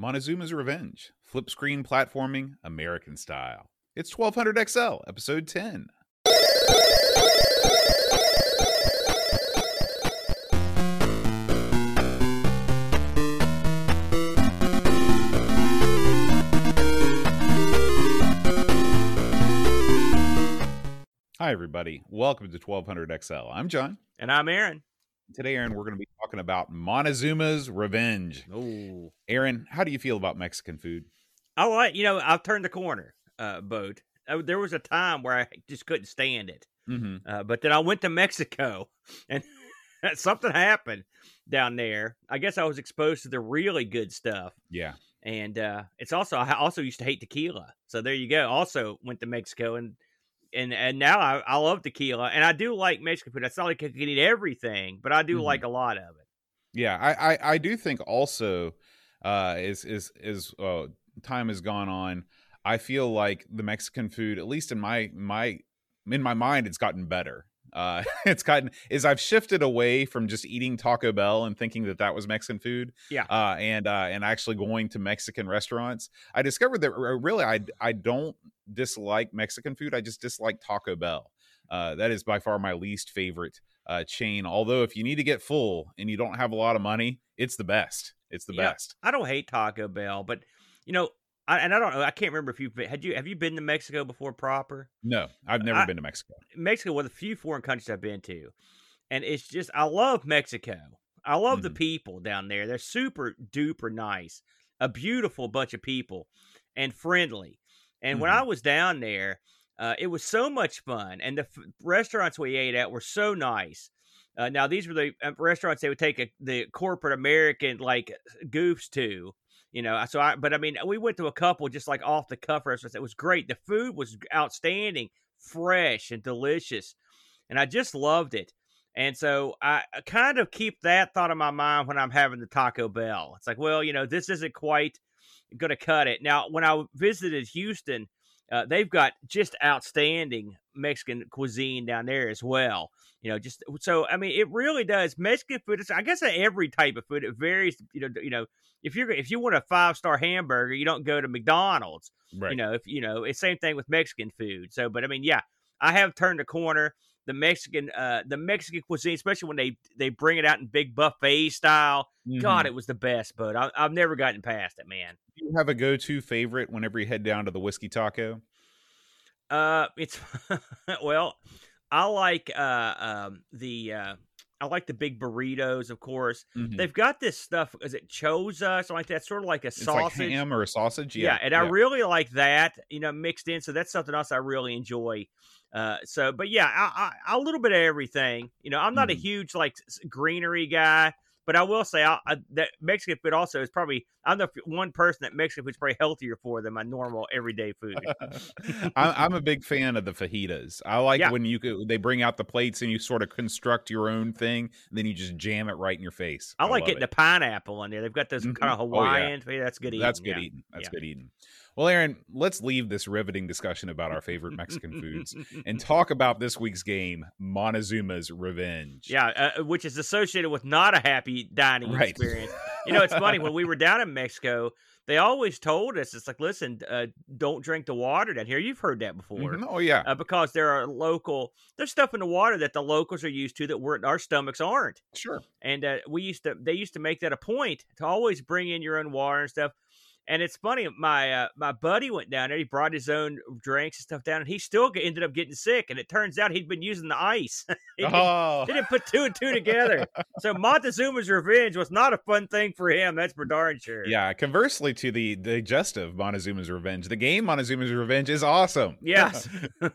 Montezuma's Revenge, flip screen platforming, American style. It's 1200 XL, episode 10. Hi, everybody. Welcome to 1200 XL. I'm John. And I'm Aaron. Today, Aaron, we're going to be talking about Montezuma's Revenge. Oh, Aaron, how do you feel about Mexican food? I like you know I've turned the corner, uh, boat. Uh, there was a time where I just couldn't stand it, Mm-hmm. uh, but then I went to Mexico, and something happened down there. I guess I was exposed to the really good stuff, Yeah. and uh, it's also I also used to hate tequila. So there you go. Also went to Mexico, and and and now I, I love tequila, and I do like Mexican food. It's not like I can eat everything, but I do Mhm. like a lot of it. Yeah, I, I, I do think also uh, is is is uh, time has gone on. I feel like the Mexican food, at least in my my in my mind, it's gotten better. Uh, it's gotten is I've shifted away from just eating Taco Bell and thinking that that was Mexican food. Yeah. Uh, and uh, and actually going to Mexican restaurants. I discovered that really I I don't dislike Mexican food. I just dislike Taco Bell. Uh, that is by far my least favorite uh, chain. Although if you need to get full and you don't have a lot of money, it's the best. It's the Yeah. best. I don't hate Taco Bell, but you know, I, and I don't know. I can't remember if you've been, had you have you been to Mexico before proper? No, I've never I- been to Mexico. Mexico, one of the few foreign countries I've been to, and it's just I love Mexico. I love the Mhm. people down there. They're super duper nice, a beautiful bunch of people, and friendly. And when Mhm. I was down there, uh, it was so much fun, and the f- restaurants we ate at were so nice. Uh, now these were the uh, restaurants they would take a, the corporate American like goofs to, you know. So I, but I mean, we went to a couple just like off the cuff restaurants. It was great. The food was outstanding, fresh and delicious, and I just loved it. And so I kind of keep that thought in my mind when I'm having the Taco Bell. It's like, well, you know, this isn't quite going to cut it. Now, when I visited Houston, uh, they've got just outstanding Mexican cuisine down there as well. You know, just so I mean, it really does Mexican food. It's, I guess every type of food it varies. You know, you know, if you're if you want a five star hamburger, you don't go to McDonald's. Right. You know, if you know, it's same thing with Mexican food. So, but I mean, yeah, I have turned a corner. The Mexican, uh, the Mexican cuisine, especially when they they bring it out in big buffet style. God, Mhm. it was the best. But I, I've never gotten past it, man. Do you have a go-to favorite whenever you head down to the whiskey taco? Uh, it's well, I like uh um the uh I like the big burritos, of course. Mhm. They've got this stuff. Is it choza? Something like that. Sort of like a It's like sausage. ham or a sausage. yeah, Yeah, and I really like that. You know, mixed in. So that's something else I really enjoy. Uh, so, but yeah, I, I, a little bit of everything. You know, I'm not a Mhm. huge like greenery guy, but I will say I, I, that Mexican food also is probably I'm the one person that Mexican food's probably healthier for than my normal everyday food. I'm, I'm a big fan of the fajitas. I like Yeah. when you could, they bring out the plates and you sort of construct your own thing, then you just jam it right in your face. I like love getting it. the pineapple in there. They've got those Mhm. kind of Oh, yeah. Hawaiian. That's good eating. That's good yeah. eating. That's good eating. Well, Aaron, let's leave this riveting discussion about our favorite Mexican foods and talk about this week's game, Montezuma's Revenge. yeah, uh, which is associated with not a happy dining Right. experience. You know, it's funny when we were down in Mexico, they always told us it's like, listen, uh, don't drink the water down here. You've heard that before. Mhm. Oh yeah. Uh, because there are local, there's stuff in the water that the locals are used to that we're, our stomachs aren't. sure. And uh, we used to, they used to make that a point to always bring in your own water and stuff. And it's funny, my uh, my buddy went down there. He brought his own drinks and stuff down, and he still ended up getting sick. And it turns out he'd been using the ice. he, didn't, Oh. he didn't put two and two together. so Montezuma's revenge was not a fun thing for him. That's for darn sure. Yeah, conversely to the digestive Montezuma's Revenge, the game Montezuma's Revenge is awesome. Yes.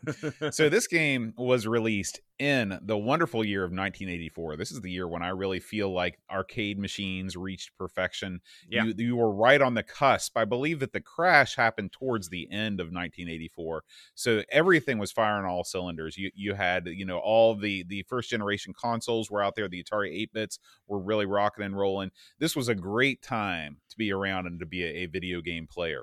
so this game was released in the wonderful year of 1984. This is the year when I really feel like arcade machines reached perfection. Yeah. You, you were right on the cusp. I believe that the crash happened towards the end of 1984. So everything was firing all cylinders. You you had, you know, all the the first generation consoles were out there. The Atari 8 bits were really rocking and rolling. This was a great time to be around and to be a, a video game player.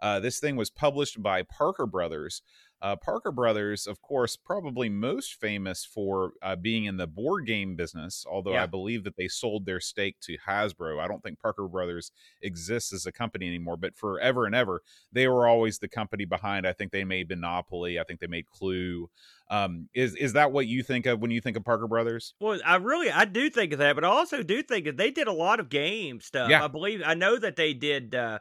Uh, this thing was published by Parker Brothers. Uh, Parker Brothers, of course, probably most famous for uh, being in the board game business, although Yeah. I believe that they sold their stake to Hasbro. I don't think Parker Brothers exists as a company anymore, but forever and ever, they were always the company behind. I think they made Monopoly. I think they made Clue. Um, is is that what you think of when you think of Parker Brothers? Well, I really I do think of that, but I also do think that they did a lot of game stuff. Yeah. I believe I know that they did. Uh,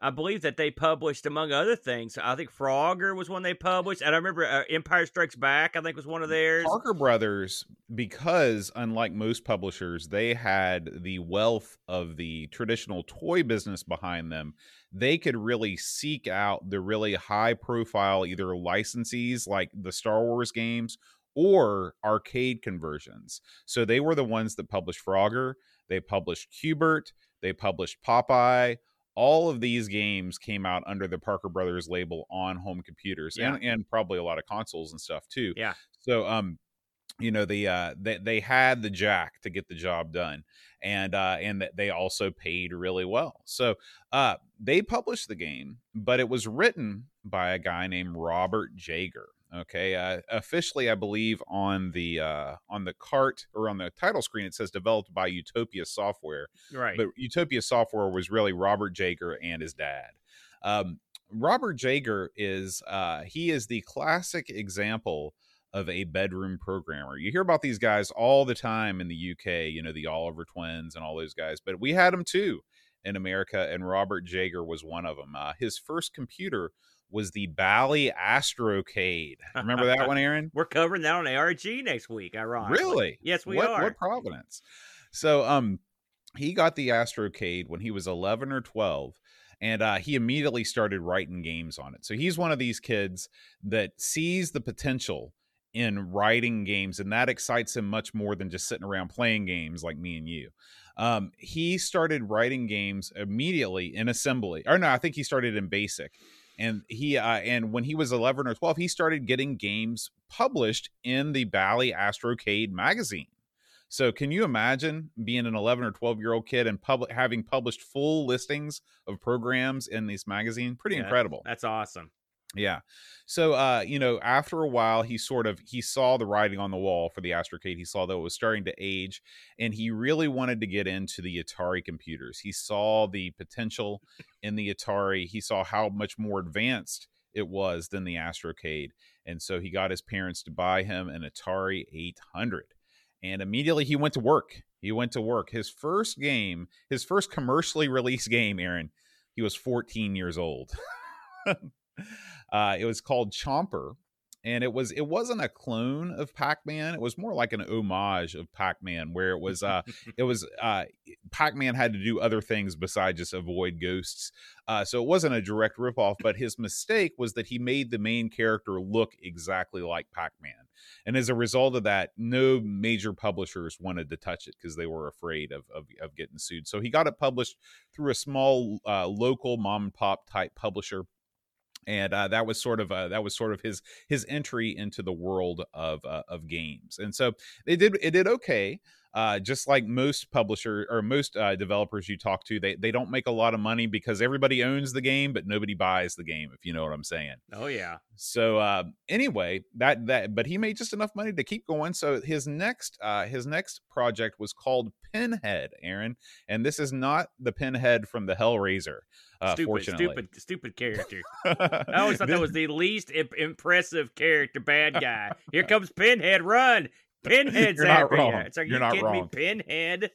I believe that they published, among other things, I think Frogger was one they published, and I remember uh, Empire Strikes Back. I think was one of theirs. Parker Brothers, because unlike most publishers, they had the wealth of the traditional toy business behind them. They could really seek out the really high profile either licensees like the Star Wars games or arcade conversions. So they were the ones that published Frogger, they published Q*bert, they published Popeye. All of these games came out under the Parker Brothers label on home computers Yeah. and, and probably a lot of consoles and stuff too. Yeah. So um you know the uh they, they had the jack to get the job done and uh and that they also paid really well so uh they published the game but it was written by a guy named robert jaeger okay uh, officially i believe on the uh on the cart or on the title screen it says developed by utopia software right. but Utopia Software was really Robert Jaeger and his dad. Um, Robert Jaeger is uh, he is the classic example of a bedroom programmer. You hear about these guys all the time in the UK, you know, the Oliver twins and all those guys, but we had them too in America, and Robert Jaeger was one of them. Uh, his first computer was the Bally Astrocade. Remember that one, Aaron? We're covering that on ARG next week. Ironically, Really? Yes, we what, are. What providence? So, um, he got the Astrocade when he was 11 or 12, and uh, he immediately started writing games on it. So he's one of these kids that sees the potential in writing games, and that excites him much more than just sitting around playing games like me and you. Um, he started writing games immediately in assembly, or no, I think he started in BASIC. And he uh, and when he was 11 or 12, he started getting games published in the Bally Astrocade magazine. So can you imagine being an 11 or 12 year old kid and public having published full listings of programs in this magazine? Pretty Yeah. incredible. That's awesome. Yeah. So uh, you know, after a while he sort of he saw the writing on the wall for the Astrocade. He saw that it was starting to age and he really wanted to get into the Atari computers. He saw the potential in the Atari. He saw how much more advanced it was than the Astrocade. And so he got his parents to buy him an Atari 800. And immediately he went to work. He went to work. His first game, his first commercially released game, Aaron, he was 14 years old. uh, it was called Chomper, and it was it wasn't a clone of Pac-Man. It was more like an homage of Pac-Man, where it was uh, it was uh, Pac-Man had to do other things besides just avoid ghosts. Uh, so it wasn't a direct ripoff, but his mistake was that he made the main character look exactly like Pac-Man. And as a result of that, no major publishers wanted to touch it because they were afraid of, of, of getting sued. So he got it published through a small uh, local mom and pop type publisher and uh, that was sort of uh, that was sort of his his entry into the world of uh, of games. And so they did it did okay. Uh, just like most publisher or most uh, developers you talk to, they they don't make a lot of money because everybody owns the game, but nobody buys the game. If you know what I'm saying. Oh yeah. So uh, anyway, that that but he made just enough money to keep going. So his next uh, his next project was called Pinhead, Aaron, and this is not the Pinhead from the Hellraiser. Uh, stupid, stupid, stupid character. I always thought that was the least imp- impressive character, bad guy. Here comes Pinhead, run! Pinhead's You're not after you. wrong. It's like, You're you not kidding wrong. me, Pinhead?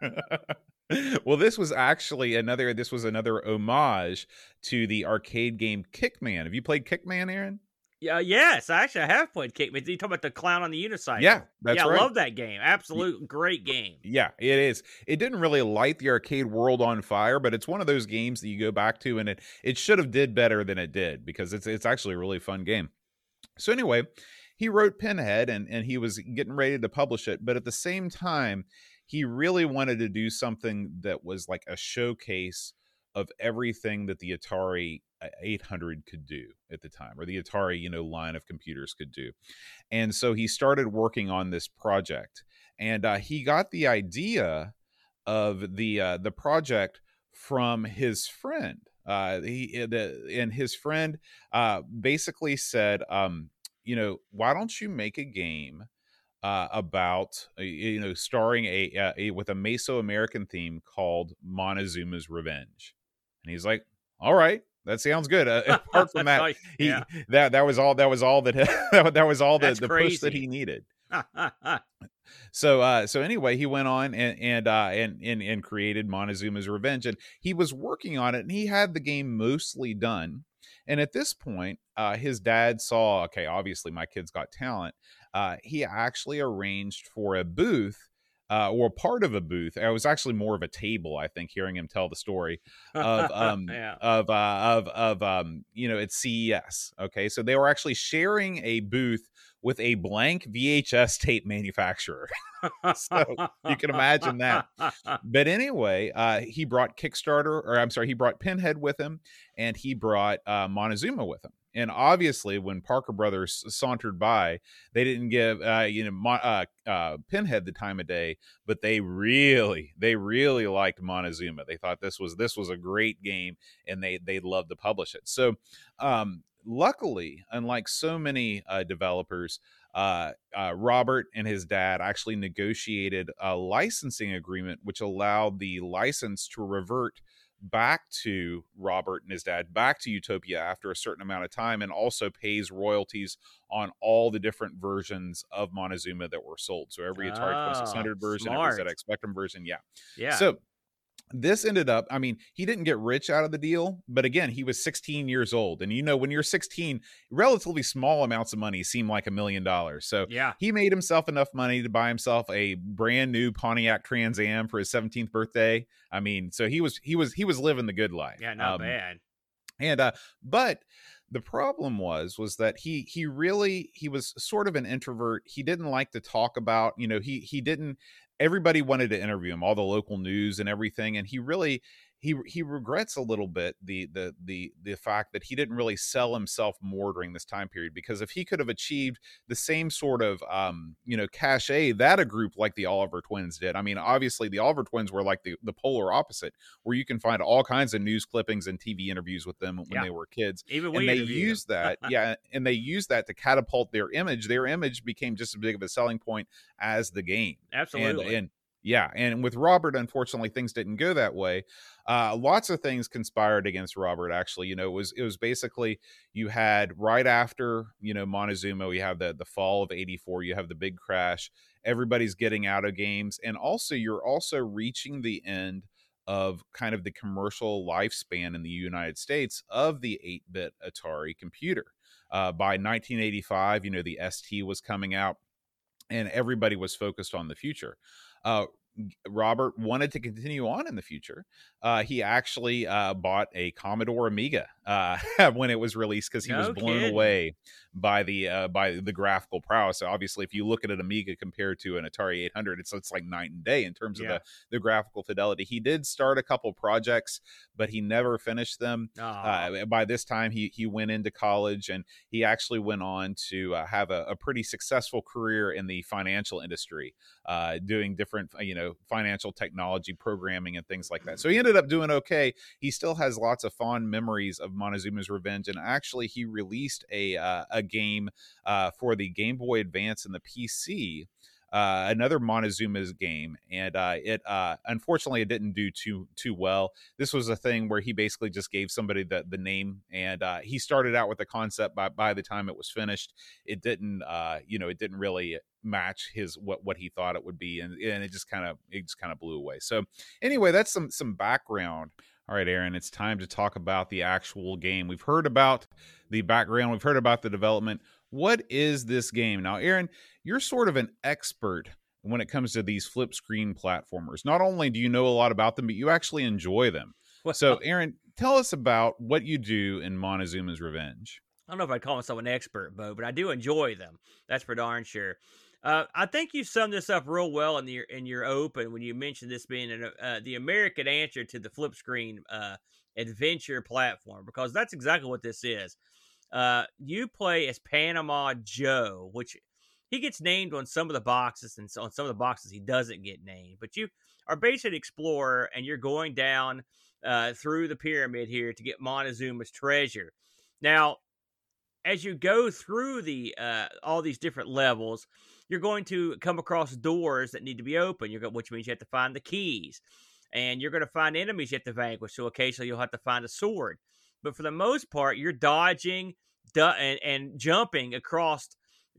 well, this was actually another. This was another homage to the arcade game Kickman. Have you played Kickman, Aaron? Yeah, yes, actually, I have played Kickman. You talking about the clown on the unicycle? Yeah, that's yeah, right. I love that game. Absolute great game. Yeah, it is. It didn't really light the arcade world on fire, but it's one of those games that you go back to, and it it should have did better than it did because it's it's actually a really fun game. So anyway, he wrote Pinhead, and and he was getting ready to publish it, but at the same time, he really wanted to do something that was like a showcase of everything that the Atari uh, 800 could do at the time or the Atari you know line of computers could do. And so he started working on this project and uh, he got the idea of the uh, the project from his friend Uh, he the and his friend uh, basically said, um, you know, why don't you make a game uh, about uh, you know starring a, uh, a with a Mesoamerican theme called Montezuma's Revenge, and he's like, all right, that sounds good. Uh, apart from that, like, he yeah. that that was all that was all that that was all the, the push that he needed. so uh so anyway he went on and and uh and, and and created montezuma's revenge and he was working on it and he had the game mostly done and at this point uh his dad saw okay obviously my kid's got talent uh he actually arranged for a booth uh, or part of a booth. It was actually more of a table, I think, hearing him tell the story of um, yeah. of uh, of of um, you know, it's CES. Okay, so they were actually sharing a booth with a blank VHS tape manufacturer. so you can imagine that. But anyway, uh, he brought Kickstarter, or I'm sorry, he brought Pinhead with him, and he brought uh, Montezuma with him. And obviously, when Parker Brothers sauntered by, they didn't give uh, you know uh, uh, Pinhead the time of day, but they really, they really liked Montezuma. They thought this was this was a great game, and they they loved to publish it. So, um, luckily, unlike so many uh, developers, uh, uh, Robert and his dad actually negotiated a licensing agreement which allowed the license to revert back to Robert and his dad, back to Utopia after a certain amount of time, and also pays royalties on all the different versions of Montezuma that were sold. So every Atari oh, 2600 ah, version, smart. every ZX Spectrum version, yeah. Yeah. So this ended up i mean he didn't get rich out of the deal but again he was 16 years old and you know when you're 16 relatively small amounts of money seem like a million dollars so yeah. he made himself enough money to buy himself a brand new pontiac trans am for his 17th birthday i mean so he was he was he was living the good life yeah not um, bad. and uh but the problem was was that he he really he was sort of an introvert he didn't like to talk about you know he he didn't everybody wanted to interview him, all the local news and everything, and he really he he regrets a little bit the the the the fact that he didn't really sell himself more during this time period because if he could have achieved the same sort of um you know cachet that a group like the Oliver twins did I mean obviously the Oliver twins were like the the polar opposite where you can find all kinds of news clippings and TV interviews with them when yeah. they were kids even and they used that yeah and they used that to catapult their image their image became just as big of a selling point as the game absolutely and, and yeah, and with Robert, unfortunately, things didn't go that way. Uh, lots of things conspired against Robert. Actually, you know, it was it was basically you had right after you know Montezuma, you have the the fall of '84, you have the big crash. Everybody's getting out of games, and also you're also reaching the end of kind of the commercial lifespan in the United States of the 8-bit Atari computer. Uh, by 1985, you know, the ST was coming out, and everybody was focused on the future uh, Robert wanted to continue on in the future. Uh, he actually uh, bought a Commodore Amiga uh, when it was released because he no was blown kidding. away by the uh, by the graphical prowess. So obviously, if you look at an Amiga compared to an Atari 800, it's it's like night and day in terms yeah. of the the graphical fidelity. He did start a couple projects, but he never finished them. Uh, by this time, he he went into college and he actually went on to uh, have a, a, pretty successful career in the financial industry, uh, doing different you know financial technology programming and things like that. So he ended up doing okay. He still has lots of fond memories of Montezuma's Revenge, and actually he released a uh, a game uh, for the Game Boy Advance and the PC. Uh, another Montezuma's game, and uh, it uh, unfortunately it didn't do too too well. This was a thing where he basically just gave somebody the the name, and uh, he started out with the concept. By by the time it was finished, it didn't uh, you know it didn't really match his what what he thought it would be, and and it just kind of it just kind of blew away. So anyway, that's some some background all right, Aaron, it's time to talk about the actual game. We've heard about the background, we've heard about the development. What is this game? Now, Aaron, you're sort of an expert when it comes to these flip screen platformers. Not only do you know a lot about them, but you actually enjoy them. Well, so, Aaron, tell us about what you do in Montezuma's Revenge. I don't know if I'd call myself an expert, Bo, but I do enjoy them. That's for darn sure. Uh, I think you summed this up real well in your in your open when you mentioned this being an, uh, the American answer to the flip screen uh, adventure platform because that's exactly what this is. Uh, you play as Panama Joe, which he gets named on some of the boxes, and on some of the boxes he doesn't get named. But you are basically an explorer, and you're going down uh, through the pyramid here to get Montezuma's treasure. Now, as you go through the uh, all these different levels, you're going to come across doors that need to be open. You're going, which means you have to find the keys, and you're going to find enemies you have to vanquish. So occasionally you'll have to find a sword, but for the most part, you're dodging and, and jumping across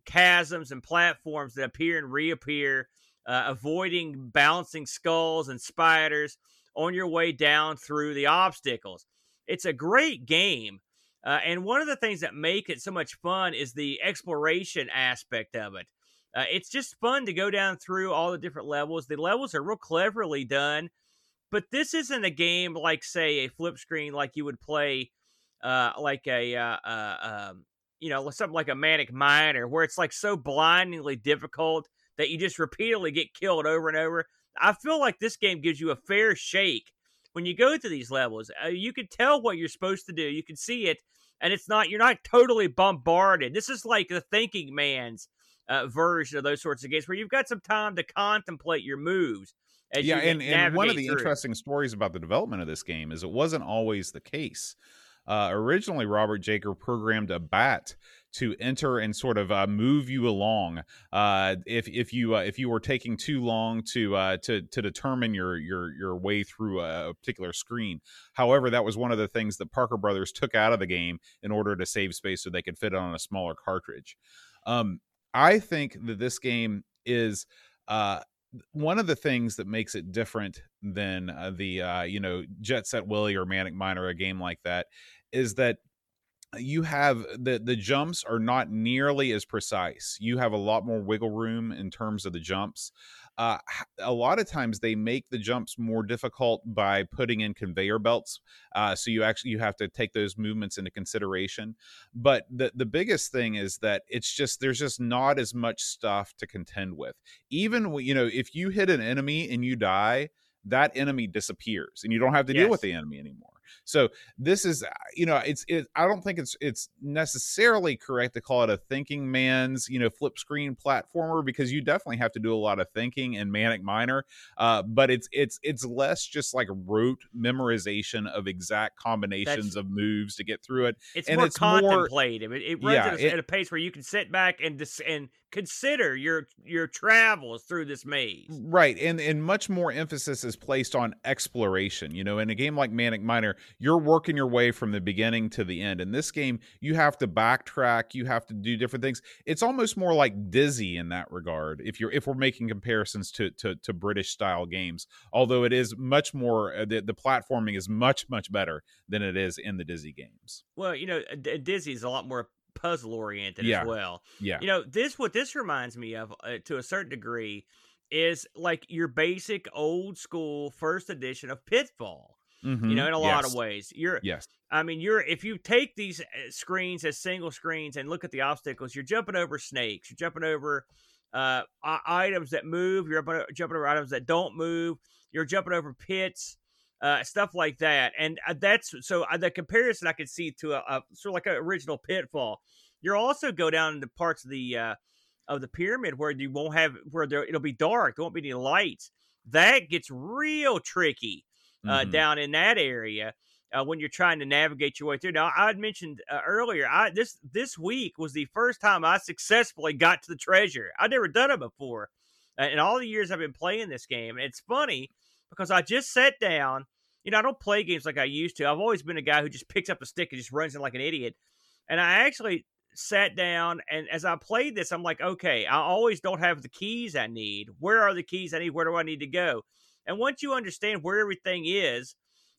chasms and platforms that appear and reappear, uh, avoiding bouncing skulls and spiders on your way down through the obstacles. It's a great game uh, and one of the things that make it so much fun is the exploration aspect of it. Uh, it's just fun to go down through all the different levels. The levels are real cleverly done, but this isn't a game like, say, a flip screen like you would play, uh, like a, uh, uh, um, you know, something like a Manic Miner, where it's like so blindingly difficult that you just repeatedly get killed over and over. I feel like this game gives you a fair shake when you go through these levels. Uh, you can tell what you're supposed to do. You can see it, and it's not you're not totally bombarded. This is like the thinking man's uh, version of those sorts of games where you've got some time to contemplate your moves. yeah, and, and one of the through. interesting stories about the development of this game is it wasn't always the case. Uh, originally, Robert Jaeger programmed a bat to enter and sort of uh, move you along. Uh, if if you uh, if you were taking too long to uh, to to determine your your your way through a particular screen. However, that was one of the things that Parker Brothers took out of the game in order to save space so they could fit it on a smaller cartridge. Um, I think that this game is uh, one of the things that makes it different than uh, the uh, you know Jet Set Willy or Manic Miner, a game like that, is that you have the the jumps are not nearly as precise. You have a lot more wiggle room in terms of the jumps. Uh, a lot of times they make the jumps more difficult by putting in conveyor belts. Uh, so you actually you have to take those movements into consideration. But the the biggest thing is that it's just there's just not as much stuff to contend with. Even you know if you hit an enemy and you die, that enemy disappears and you don't have to yes. deal with the enemy anymore. So this is, uh, you know, it's it. I don't think it's it's necessarily correct to call it a thinking man's, you know, flip screen platformer because you definitely have to do a lot of thinking in Manic Miner. Uh, but it's it's it's less just like rote memorization of exact combinations That's, of moves to get through it. It's and more it's contemplative. More, it, it runs yeah, at, a, it, at a pace where you can sit back and dis- and consider your your travels through this maze. Right. And and much more emphasis is placed on exploration. You know, in a game like Manic Miner, you're working your way from the beginning to the end. In this game, you have to backtrack, you have to do different things. It's almost more like Dizzy in that regard. If you're if we're making comparisons to to, to British style games, although it is much more uh, the, the platforming is much much better than it is in the Dizzy games. Well, you know, Dizzy is a lot more puzzle oriented yeah. as well. Yeah. You know, this what this reminds me of uh, to a certain degree is like your basic old school first edition of Pitfall. Mm-hmm. You know, in a yes. lot of ways. You're yes. I mean, you're if you take these uh, screens as single screens and look at the obstacles, you're jumping over snakes, you're jumping over uh, items that move, you're jumping over items that don't move, you're jumping over pits uh, stuff like that. And uh, that's so uh, the comparison I could see to a, a sort of like an original Pitfall. You'll also go down into parts of the uh, of the pyramid where you won't have where there it'll be dark. There won't be any lights. That gets real tricky uh, mm-hmm. down in that area. Uh, when you're trying to navigate your way through. Now, I had mentioned uh, earlier, I this this week was the first time I successfully got to the treasure. I'd never done it before, uh, in all the years I've been playing this game. And it's funny because I just sat down you know, I don't play games like I used to. I've always been a guy who just picks up a stick and just runs in like an idiot. And I actually sat down and as I played this, I'm like, okay, I always don't have the keys I need. Where are the keys I need? Where do I need to go? And once you understand where everything is,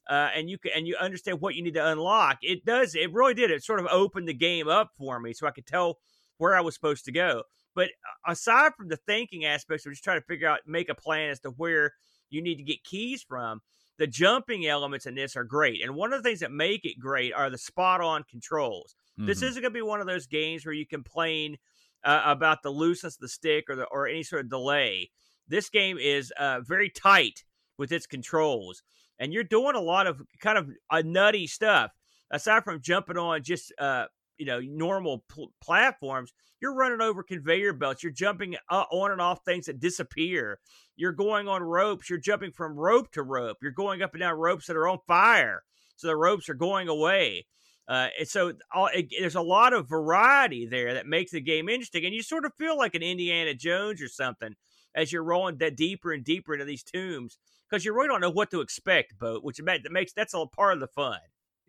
uh, and you can and you understand what you need to unlock, it does. It really did. It sort of opened the game up for me, so I could tell where I was supposed to go. But uh, aside from the thinking aspects of just trying to figure out, make a plan as to where you need to get keys from, the jumping elements in this are great. And one of the things that make it great are the spot on controls. Mm-hmm. This isn't going to be one of those games where you complain uh, about the looseness of the stick or the, or any sort of delay. This game is uh, very tight with its controls, and you're doing a lot of kind of a uh, nutty stuff. Aside from jumping on just uh, you know normal pl- platforms you're running over conveyor belts you're jumping uh, on and off things that disappear you're going on ropes you're jumping from rope to rope you're going up and down ropes that are on fire so the ropes are going away uh, and so all, it, there's a lot of variety there that makes the game interesting and you sort of feel like an indiana jones or something as you're rolling that deeper and deeper into these tombs because you really don't know what to expect boat which makes that's all part of the fun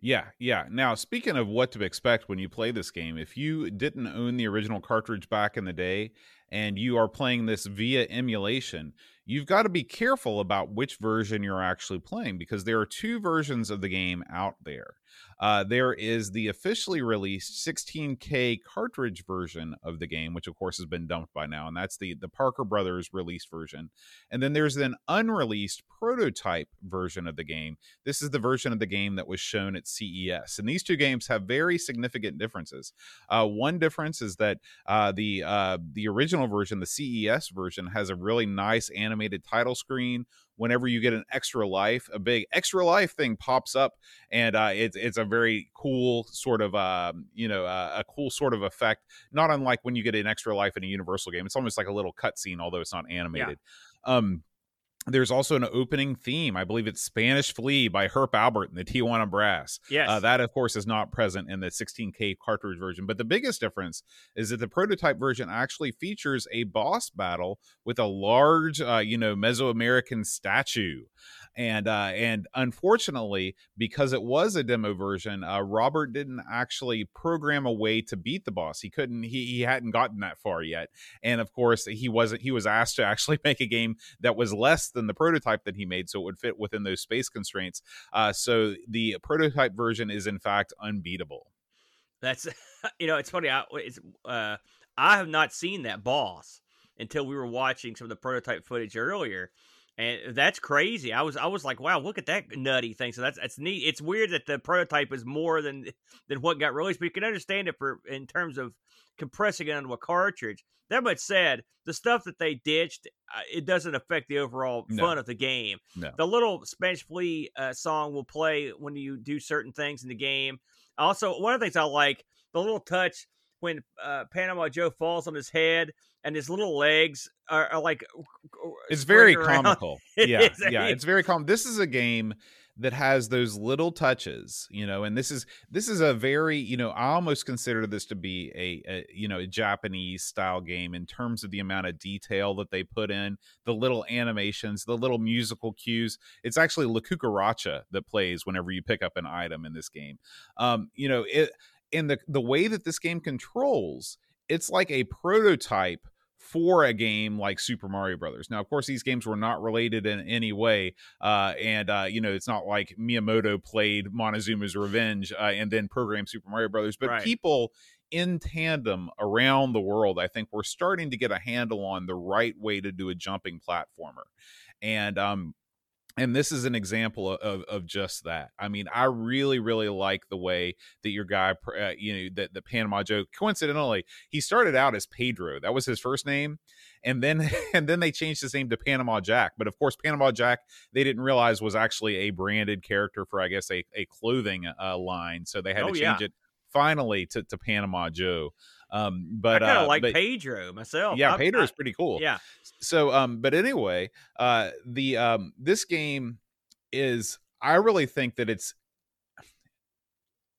yeah, yeah. Now, speaking of what to expect when you play this game, if you didn't own the original cartridge back in the day and you are playing this via emulation, you've got to be careful about which version you're actually playing because there are two versions of the game out there. Uh, there is the officially released 16K cartridge version of the game, which of course has been dumped by now, and that's the the Parker Brothers released version. And then there's an unreleased prototype version of the game. This is the version of the game that was shown at CES, and these two games have very significant differences. Uh, one difference is that uh, the uh, the original version, the CES version, has a really nice animated title screen whenever you get an extra life, a big extra life thing pops up, and uh, it's it's a very cool sort of um, you know uh, a cool sort of effect. Not unlike when you get an extra life in a Universal game, it's almost like a little cutscene, although it's not animated. Yeah. Um, there's also an opening theme. I believe it's Spanish Flea by Herb Alpert and the Tijuana Brass. Uh, yes. Uh, that, of course, is not present in the 16K cartridge version. But the biggest difference is that the prototype version actually features a boss battle with a large, uh, you know, Mesoamerican statue and uh, and unfortunately, because it was a demo version, uh, Robert didn't actually program a way to beat the boss. He couldn't. He he hadn't gotten that far yet, and of course, he wasn't. He was asked to actually make a game that was less than the prototype that he made, so it would fit within those space constraints. Uh, so the prototype version is in fact unbeatable. That's you know, it's funny. I it's uh, I have not seen that boss until we were watching some of the prototype footage earlier and that's crazy. I was I was like, wow, look at that nutty thing. So that's that's neat. It's weird that the prototype is more than than what got released, but you can understand it for in terms of compressing it onto a cartridge. That much said, the stuff that they ditched, uh, it doesn't affect the overall fun of the game. No. The little Spanish Flea uh, song will play when you do certain things in the game. Also, one of the things I like, the little touch when uh, Panama Joe falls on his head and his little legs are, are like it's very around. comical. yeah, yeah, it's very calm. This is a game that has those little touches, you know, and this is this is a very, you know, I almost consider this to be a, a, you know, a Japanese style game in terms of the amount of detail that they put in, the little animations, the little musical cues. It's actually La Cucaracha that plays whenever you pick up an item in this game. Um, you know, it and the the way that this game controls, it's like a prototype for a game like Super Mario Brothers. Now, of course, these games were not related in any way, uh, and uh, you know it's not like Miyamoto played Montezuma's Revenge uh, and then programmed Super Mario Brothers, but right. people in tandem around the world, I think we're starting to get a handle on the right way to do a jumping platformer, and um, and this is an example of, of just that i mean i really really like the way that your guy uh, you know that the panama joe coincidentally he started out as pedro that was his first name and then and then they changed his name to panama jack but of course panama jack they didn't realize was actually a branded character for i guess a, a clothing uh, line so they had oh, to change yeah. it finally to, to panama joe um, but I kind of uh, like but, Pedro myself. Yeah, I, Pedro is pretty cool. Yeah. So, um, but anyway, uh, the um, this game is I really think that it's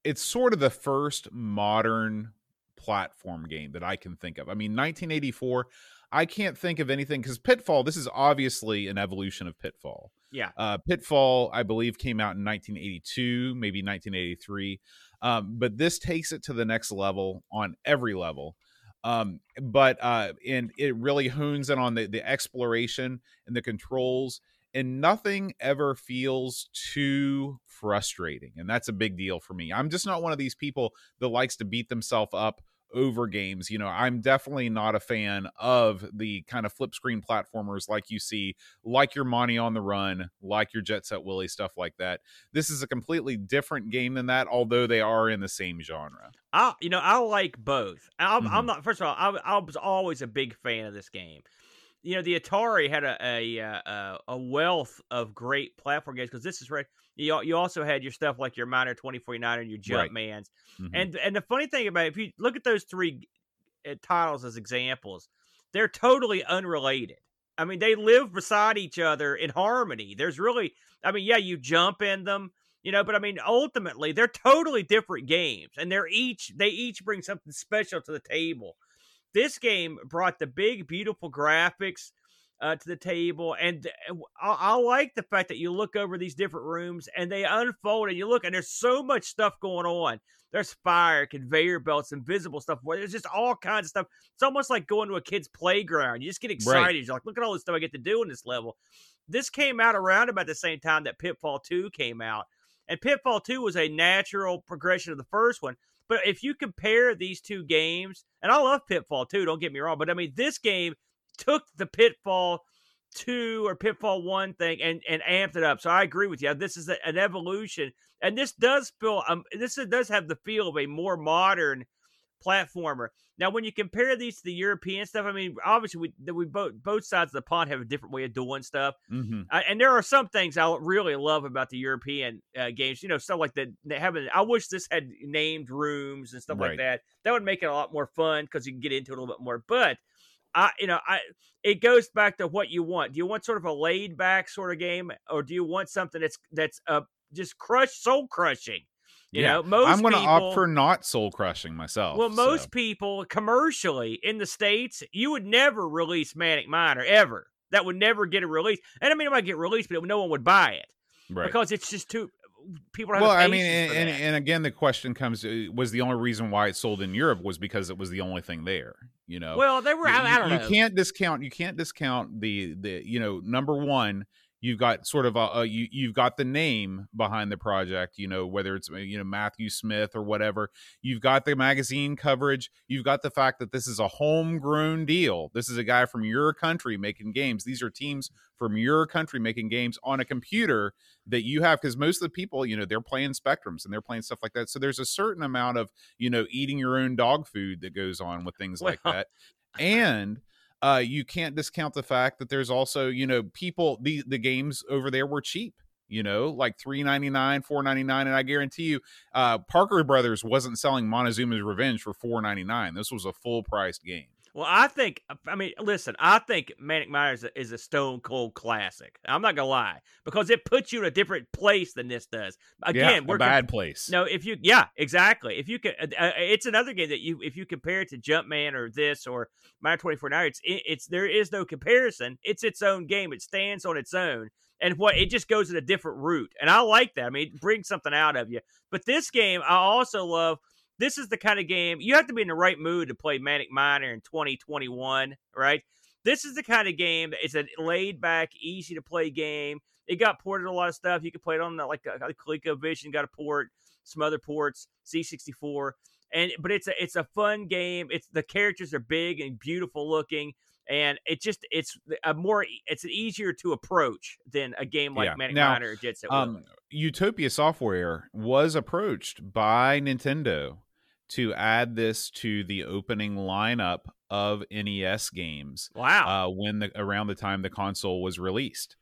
it's sort of the first modern platform game that I can think of. I mean, 1984. I can't think of anything because Pitfall. This is obviously an evolution of Pitfall. Yeah. Uh, Pitfall, I believe, came out in 1982, maybe 1983. Um, but this takes it to the next level on every level. Um, but uh, and it really hones in on the, the exploration and the controls, and nothing ever feels too frustrating. And that's a big deal for me. I'm just not one of these people that likes to beat themselves up over games. You know, I'm definitely not a fan of the kind of flip screen platformers like you see, like your Monty on the Run, like your Jet Set Willy, stuff like that. This is a completely different game than that, although they are in the same genre. I, you know, I like both. I'm, mm-hmm. I'm not. First of all, I, I was always a big fan of this game you know the Atari had a a a, a wealth of great platform games because this is right. You you also had your stuff like your Miner twenty forty nine and your Jumpmans, Mhm. and and the funny thing about it, if you look at those three uh, titles as examples, they're totally unrelated. I mean, they live beside each other in harmony. There's really, I mean, yeah, you jump in them, you know, but I mean, ultimately, they're totally different games, and they're each they each bring something special to the table. This game brought the big, beautiful graphics uh, to the table, and uh, I, I like the fact that you look over these different rooms and they unfold, and you look, and there's so much stuff going on. There's fire, conveyor belts, invisible stuff. There's just all kinds of stuff. It's almost like going to a kid's playground. You just get excited. You're like, look at all this stuff I get to do in this level. This came out around about the same time that Pitfall 2 came out. And Pitfall 2 was a natural progression of the first one. But if you compare these two games, and I love Pitfall 2, don't get me wrong, but I mean, this game took the Pitfall 2 or Pitfall 1 thing and, and amped it up. So I agree with you. This is a, an evolution. And this does feel, um, this is, does have the feel of a more modern platformer. Now, when you compare these to the European stuff, I mean, obviously we we both both sides of the pond have a different way of doing stuff, Mhm. uh, and there are some things I really love about the European uh, games. You know, stuff like that. Having, I wish this had named rooms and stuff like that. That would make it a lot more fun because you can get into it a little bit more. But I, you know, I it goes back to what you want. Do you want sort of a laid back sort of game, or do you want something that's that's uh just crush soul crushing? You Yeah. know, most I'm going to opt for not soul crushing myself. well, most so. people commercially in the states, you would never release Manic Miner ever. That would never get a release. And I mean, it might get released, but no one would buy it right. because it's just too. People well, I mean, and, and, and again, the question comes: uh, Was the only reason why it sold in Europe was because it was the only thing there? You know, well, they were. you, I, I don't you know. can't discount. You can't discount the the you know number one. You've got sort of a, a you you've got the name behind the project. You know whether it's you know Matthew Smith or whatever. You've got the magazine coverage. You've got the fact that this is a homegrown deal. This is a guy from your country making games. These are teams from your country making games on a computer that you have because most of the people you know they're playing spectrums and they're playing stuff like that so there's a certain amount of you know eating your own dog food that goes on with things like that and uh you can't discount the fact that there's also you know people the the games over there were cheap you know like 399 499 and i guarantee you uh parker brothers wasn't selling montezuma's revenge for 499 this was a full priced game Well, I think. I mean, listen. I think Manic Miner is a, is a stone cold classic. I'm not gonna lie because it puts you in a different place than this does. Again, yeah, we're a bad place No, if you, yeah, exactly. If you could, uh, uh, it's another game that you, if you compare it to Jumpman or this or Miner Twenty Four Hour, it's, it, it's there is no comparison. It's its own game. It stands on its own, and what it just goes in a different route. And I like that. I mean, it brings something out of you. But this game, I also love. This is the kind of game you have to be in the right mood to play Manic Miner in 2021, right? This is the kind of game that it's a laid back, easy to play game. It got ported a lot of stuff. You could play it on the, like uh, ColecoVision, got a port, some other ports, C64, and but it's a it's a fun game. It's the characters are big and beautiful looking, and it just it's a more it's easier to approach than a game like Yeah. Manic Now, Miner or Jet Set. um utopia software was approached by nintendo to add this to the opening lineup of nes games wow, uh, when the around the time the console was released.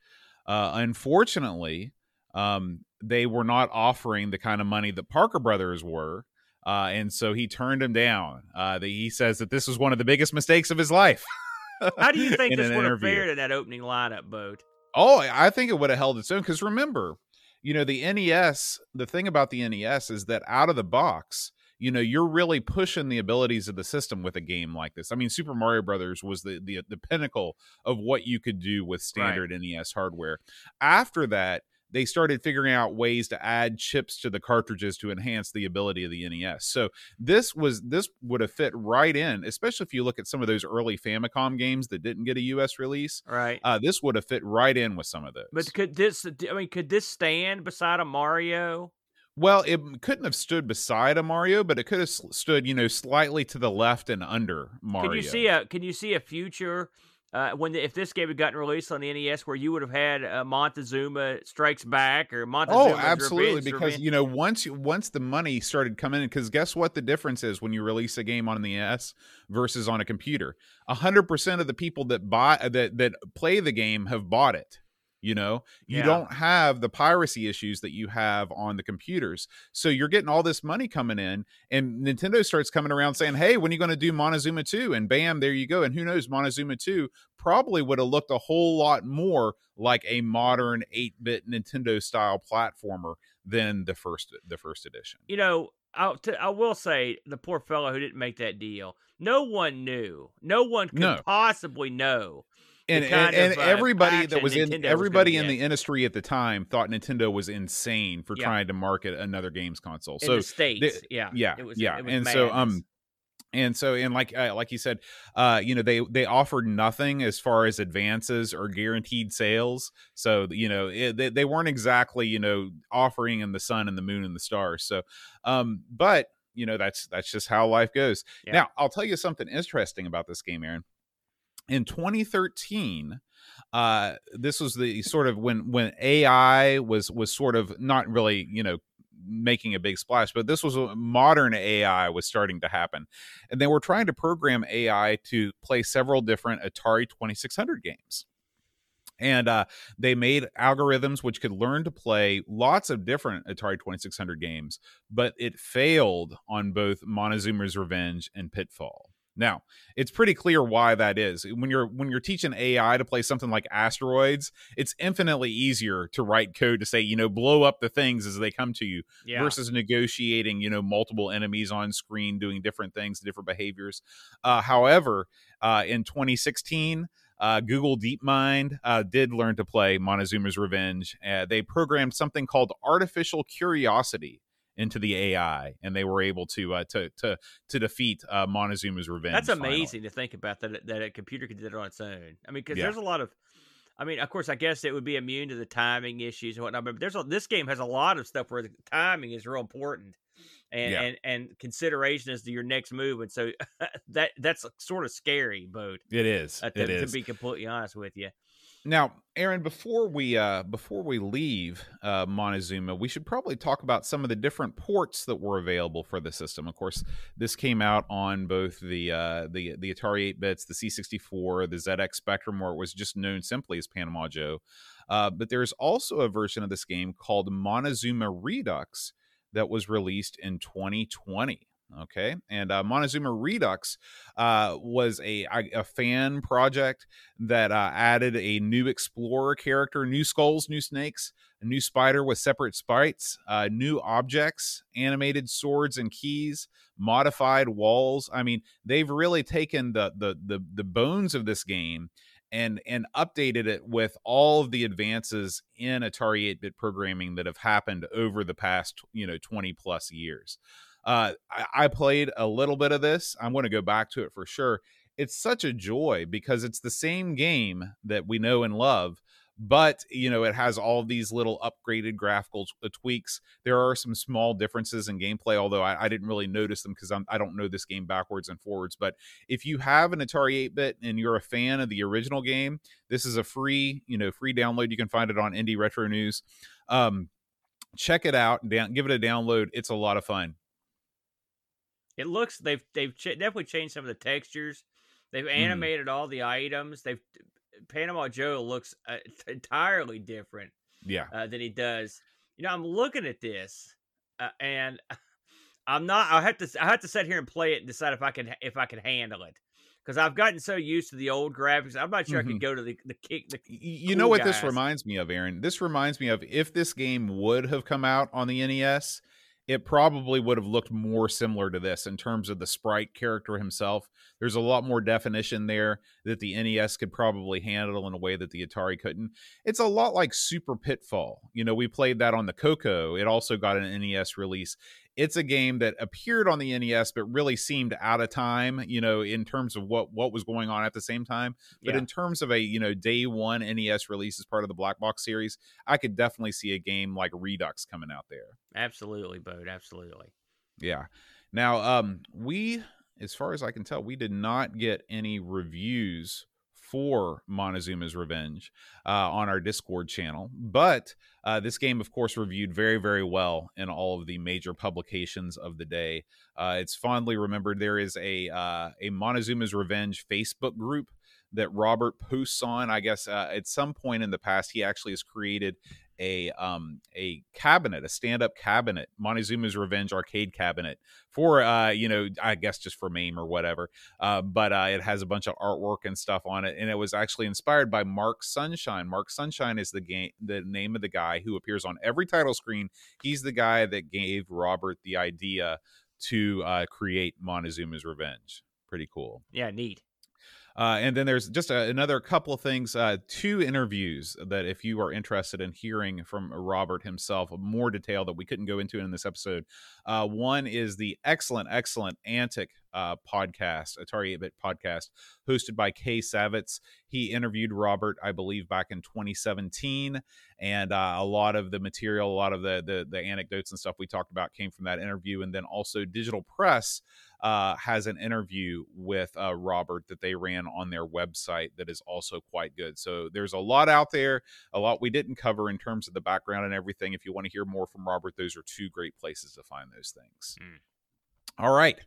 Uh, unfortunately, um, they were not offering the kind of money that Parker Brothers were, uh, and so he turned them down. Uh, the, he says that this was one of the biggest mistakes of his life. how do you think this would have fared in that opening lineup, boat? Oh, I think it would have held its own because remember, you know, the NES, the thing about the NES is that out of the box, you know, you're really pushing the abilities of the system with a game like this. I mean, Super Mario Brothers was the the, the pinnacle of what you could do with standard NES hardware. After that, they started figuring out ways to add chips to the cartridges to enhance the ability of the NES. So this was this would have fit right in, especially if you look at some of those early Famicom games that didn't get a US release Right. uh, this would have fit right in with some of those. but could this? I mean, could this stand beside a Mario? Well, it couldn't have stood beside a Mario, but it could have stood, you know, slightly to the left and under Mario. Can you see a? Can you see a future uh, when the, if this game had gotten released on the NES, where you would have had uh, Montezuma Strikes Back or Montezuma. Oh, absolutely! Revenge, because Revenge. you know once once the money started coming in, because guess what? The difference is when you release a game on the NES versus on a computer. hundred percent of the people that buy that that play the game have bought it. You know, you Yeah. don't have the piracy issues that you have on the computers. So you're getting all this money coming in, and Nintendo starts coming around saying, Hey, when are you going to do Montezuma 2? And bam, there you go. And who knows, Montezuma 2 probably would have looked a whole lot more like a modern 8-bit Nintendo style platformer than the first the first edition. you know, I'll t- I will say the poor fellow who didn't make that deal. No one knew. No one could No. possibly know. And and, and of, uh, everybody that was Nintendo in was everybody in get. the industry at the time thought Nintendo was insane for Yeah. trying to market another games console. In so the states, yeah, yeah, it was, yeah, was and so um, and so and like uh, like you said, uh, you know they they offered nothing as far as advances or guaranteed sales. So you know it, they they weren't exactly you know offering in the sun and the moon and the stars. So, um, but you know that's that's just how life goes. Yeah. Now I'll tell you something interesting about this game, Aaron. In 2013, uh, this was the sort of when when AI was was sort of not really you know making a big splash, but this was modern AI was starting to happen, and they were trying to program AI to play several different Atari 2600 games. And uh, they made algorithms which could learn to play lots of different Atari 2600 games, but it failed on both Montezuma's Revenge and Pitfall. Now, it's pretty clear why that is. When you're when you're teaching AI to play something like asteroids, it's infinitely easier to write code to say, you know, blow up the things as they come to you yeah, versus negotiating, you know, multiple enemies on screen doing different things, different behaviors. Uh, however, uh, in 2016, uh, Google DeepMind uh, did learn to play Montezuma's Revenge. Uh, they programmed something called artificial curiosity into the AI, and they were able to uh, to to to defeat uh, Montezuma's Revenge. that's finally. amazing to think about that that a computer could do it on its own. I mean, because Yeah. there's a lot of. I mean, of course, I guess it would be immune to the timing issues and whatnot. But there's a, this game has a lot of stuff where the timing is real important, and Yeah. and, and consideration as to your next move. And so that that's sort of scary, Bode. It is. Uh, it to, to be completely honest with you. Now, Aaron, before we uh, before we leave uh, Montezuma, we should probably talk about some of the different ports that were available for the system. Of course, this came out on both the uh, the the Atari 8 bits, the C64, the ZX Spectrum, where it was just known simply as Panama Joe. Uh, but there's also a version of this game called Montezuma Redux that was released in 2020. Okay, and uh, Montezuma Redux uh, was a, a fan project that uh, added a new explorer character, new skulls, new snakes, a new spider with separate sprites, uh, new objects, animated swords and keys, modified walls. I mean, they've really taken the the the, the bones of this game and and updated it with all of the advances in Atari 8-bit programming that have happened over the past you know 20 plus years. Uh, I, I played a little bit of this. I'm going to go back to it for sure. It's such a joy because it's the same game that we know and love but you know it has all these little upgraded graphical t- uh, tweaks. There are some small differences in gameplay although i, I didn't really notice them because i don't know this game backwards and forwards but if you have an atari 8-bit and you're a fan of the original game this is a free you know free download. You can find it on indie retro news. Um check it out down give it a download. It's a lot of fun It looks they've they've ch- definitely changed some of the textures. They've Mhm. animated all the items. They've Panama Joe looks uh, entirely different yeah uh, than he does. You know, I'm looking at this, uh, and I'm not. I have to. I have to sit here and play it and decide if I can if I can handle it because I've gotten so used to the old graphics. I'm not sure I Mhm. could go to the the kick. The, you know cool what this reminds me of aaron this reminds me of if this game would have come out on the nes it probably would have looked more similar to this in terms of the sprite character himself. There's a lot more definition there that the nes could probably handle in a way that the atari couldn't. It's a lot like super pitfall. You know we played that on the coco. It also got an nes release it's a game that appeared on the nes but really seemed out of time you know in terms of what what was going on at the same time but yeah. in terms of a you know day one NES release as part of the Black Box series, I could definitely see a game like Redux coming out there. absolutely, Bode. Absolutely. Yeah. Now, um, we, as far as I can tell, we did not get any reviews for Montezuma's Revenge uh, on our Discord channel. But uh, this game, of course, reviewed very, very well in all of the major publications of the day. Uh, it's fondly remembered there is a uh, a Montezuma's Revenge Facebook group that Robert posts on. I guess uh, at some point in the past, he actually has created a um a cabinet, a stand up cabinet, Montezuma's Revenge arcade cabinet for uh you know I guess just for MAME or whatever. Uh, but uh, it has a bunch of artwork and stuff on it, and it was actually inspired by Mark Sunshine. Mark Sunshine is the game, the name of the guy who appears on every title screen. He's the guy that gave Robert the idea to uh, create Montezuma's Revenge. Pretty cool. Yeah, neat. Uh, and then there's just a, another couple of things, uh, two interviews that if you are interested in hearing from Robert himself, more detail that we couldn't go into in this episode. Uh, one is the excellent, excellent Antic uh, podcast, Atari 8 bit podcast, hosted by Kay Savetz. He interviewed Robert, I believe, back in 2017, and uh, a lot of the material, a lot of the, the the anecdotes and stuff we talked about came from that interview. And then also Digital Press uh, has an interview with uh, Robert that they ran on their website that is also quite good. So there's a lot out there, a lot we didn't cover in terms of the background and everything. If you want to hear more from Robert, those are two great places to find those things. Mm. All right.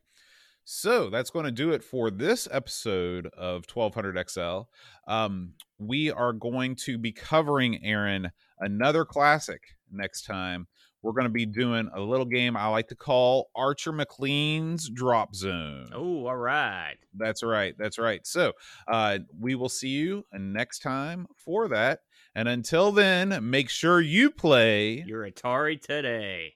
So that's going to do it for this episode of 1200 XL. Um, we are going to be covering, Aaron, another classic next time we're going to be doing a little game I like to call Archer Maclean's Drop Zone. Oh, all right. That's right. That's right. So uh, we will see you next time for that. And until then, make sure you play your Atari today.